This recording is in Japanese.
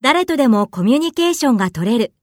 誰とでもコミュニケーションが取れる。